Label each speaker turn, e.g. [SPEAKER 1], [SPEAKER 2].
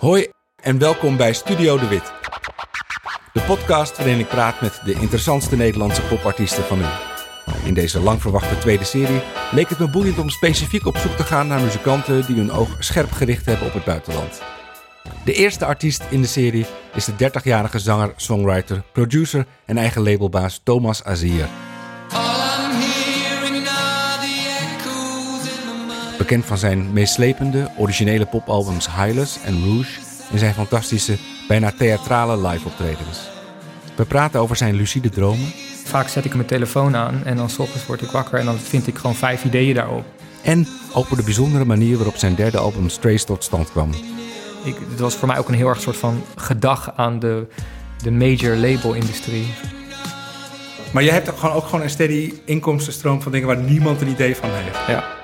[SPEAKER 1] Hoi en welkom bij Studio De Wit. De podcast waarin ik praat met de interessantste Nederlandse popartiesten van nu. In deze lang verwachte tweede serie leek het me boeiend om specifiek op zoek te gaan naar muzikanten die hun oog scherp gericht hebben op het buitenland. De eerste artiest in de serie is de 30-jarige zanger, songwriter, producer en eigen labelbaas Thomas Azier. Bekend van zijn meeslepende, originele popalbums Hylas en Rouge en zijn fantastische, bijna theatrale live optredens. We praten over zijn lucide dromen.
[SPEAKER 2] Vaak zet ik mijn telefoon aan en dan s ochtends word ik wakker en dan vind ik gewoon vijf ideeën daarop.
[SPEAKER 1] En over de bijzondere manier waarop zijn derde album Strays tot stand kwam.
[SPEAKER 2] Ik, het was voor mij ook een heel erg soort van gedag aan de, de major label-industrie.
[SPEAKER 3] Maar je hebt ook gewoon, ook gewoon een steady inkomstenstroom van dingen waar niemand een idee van heeft.
[SPEAKER 2] Ja.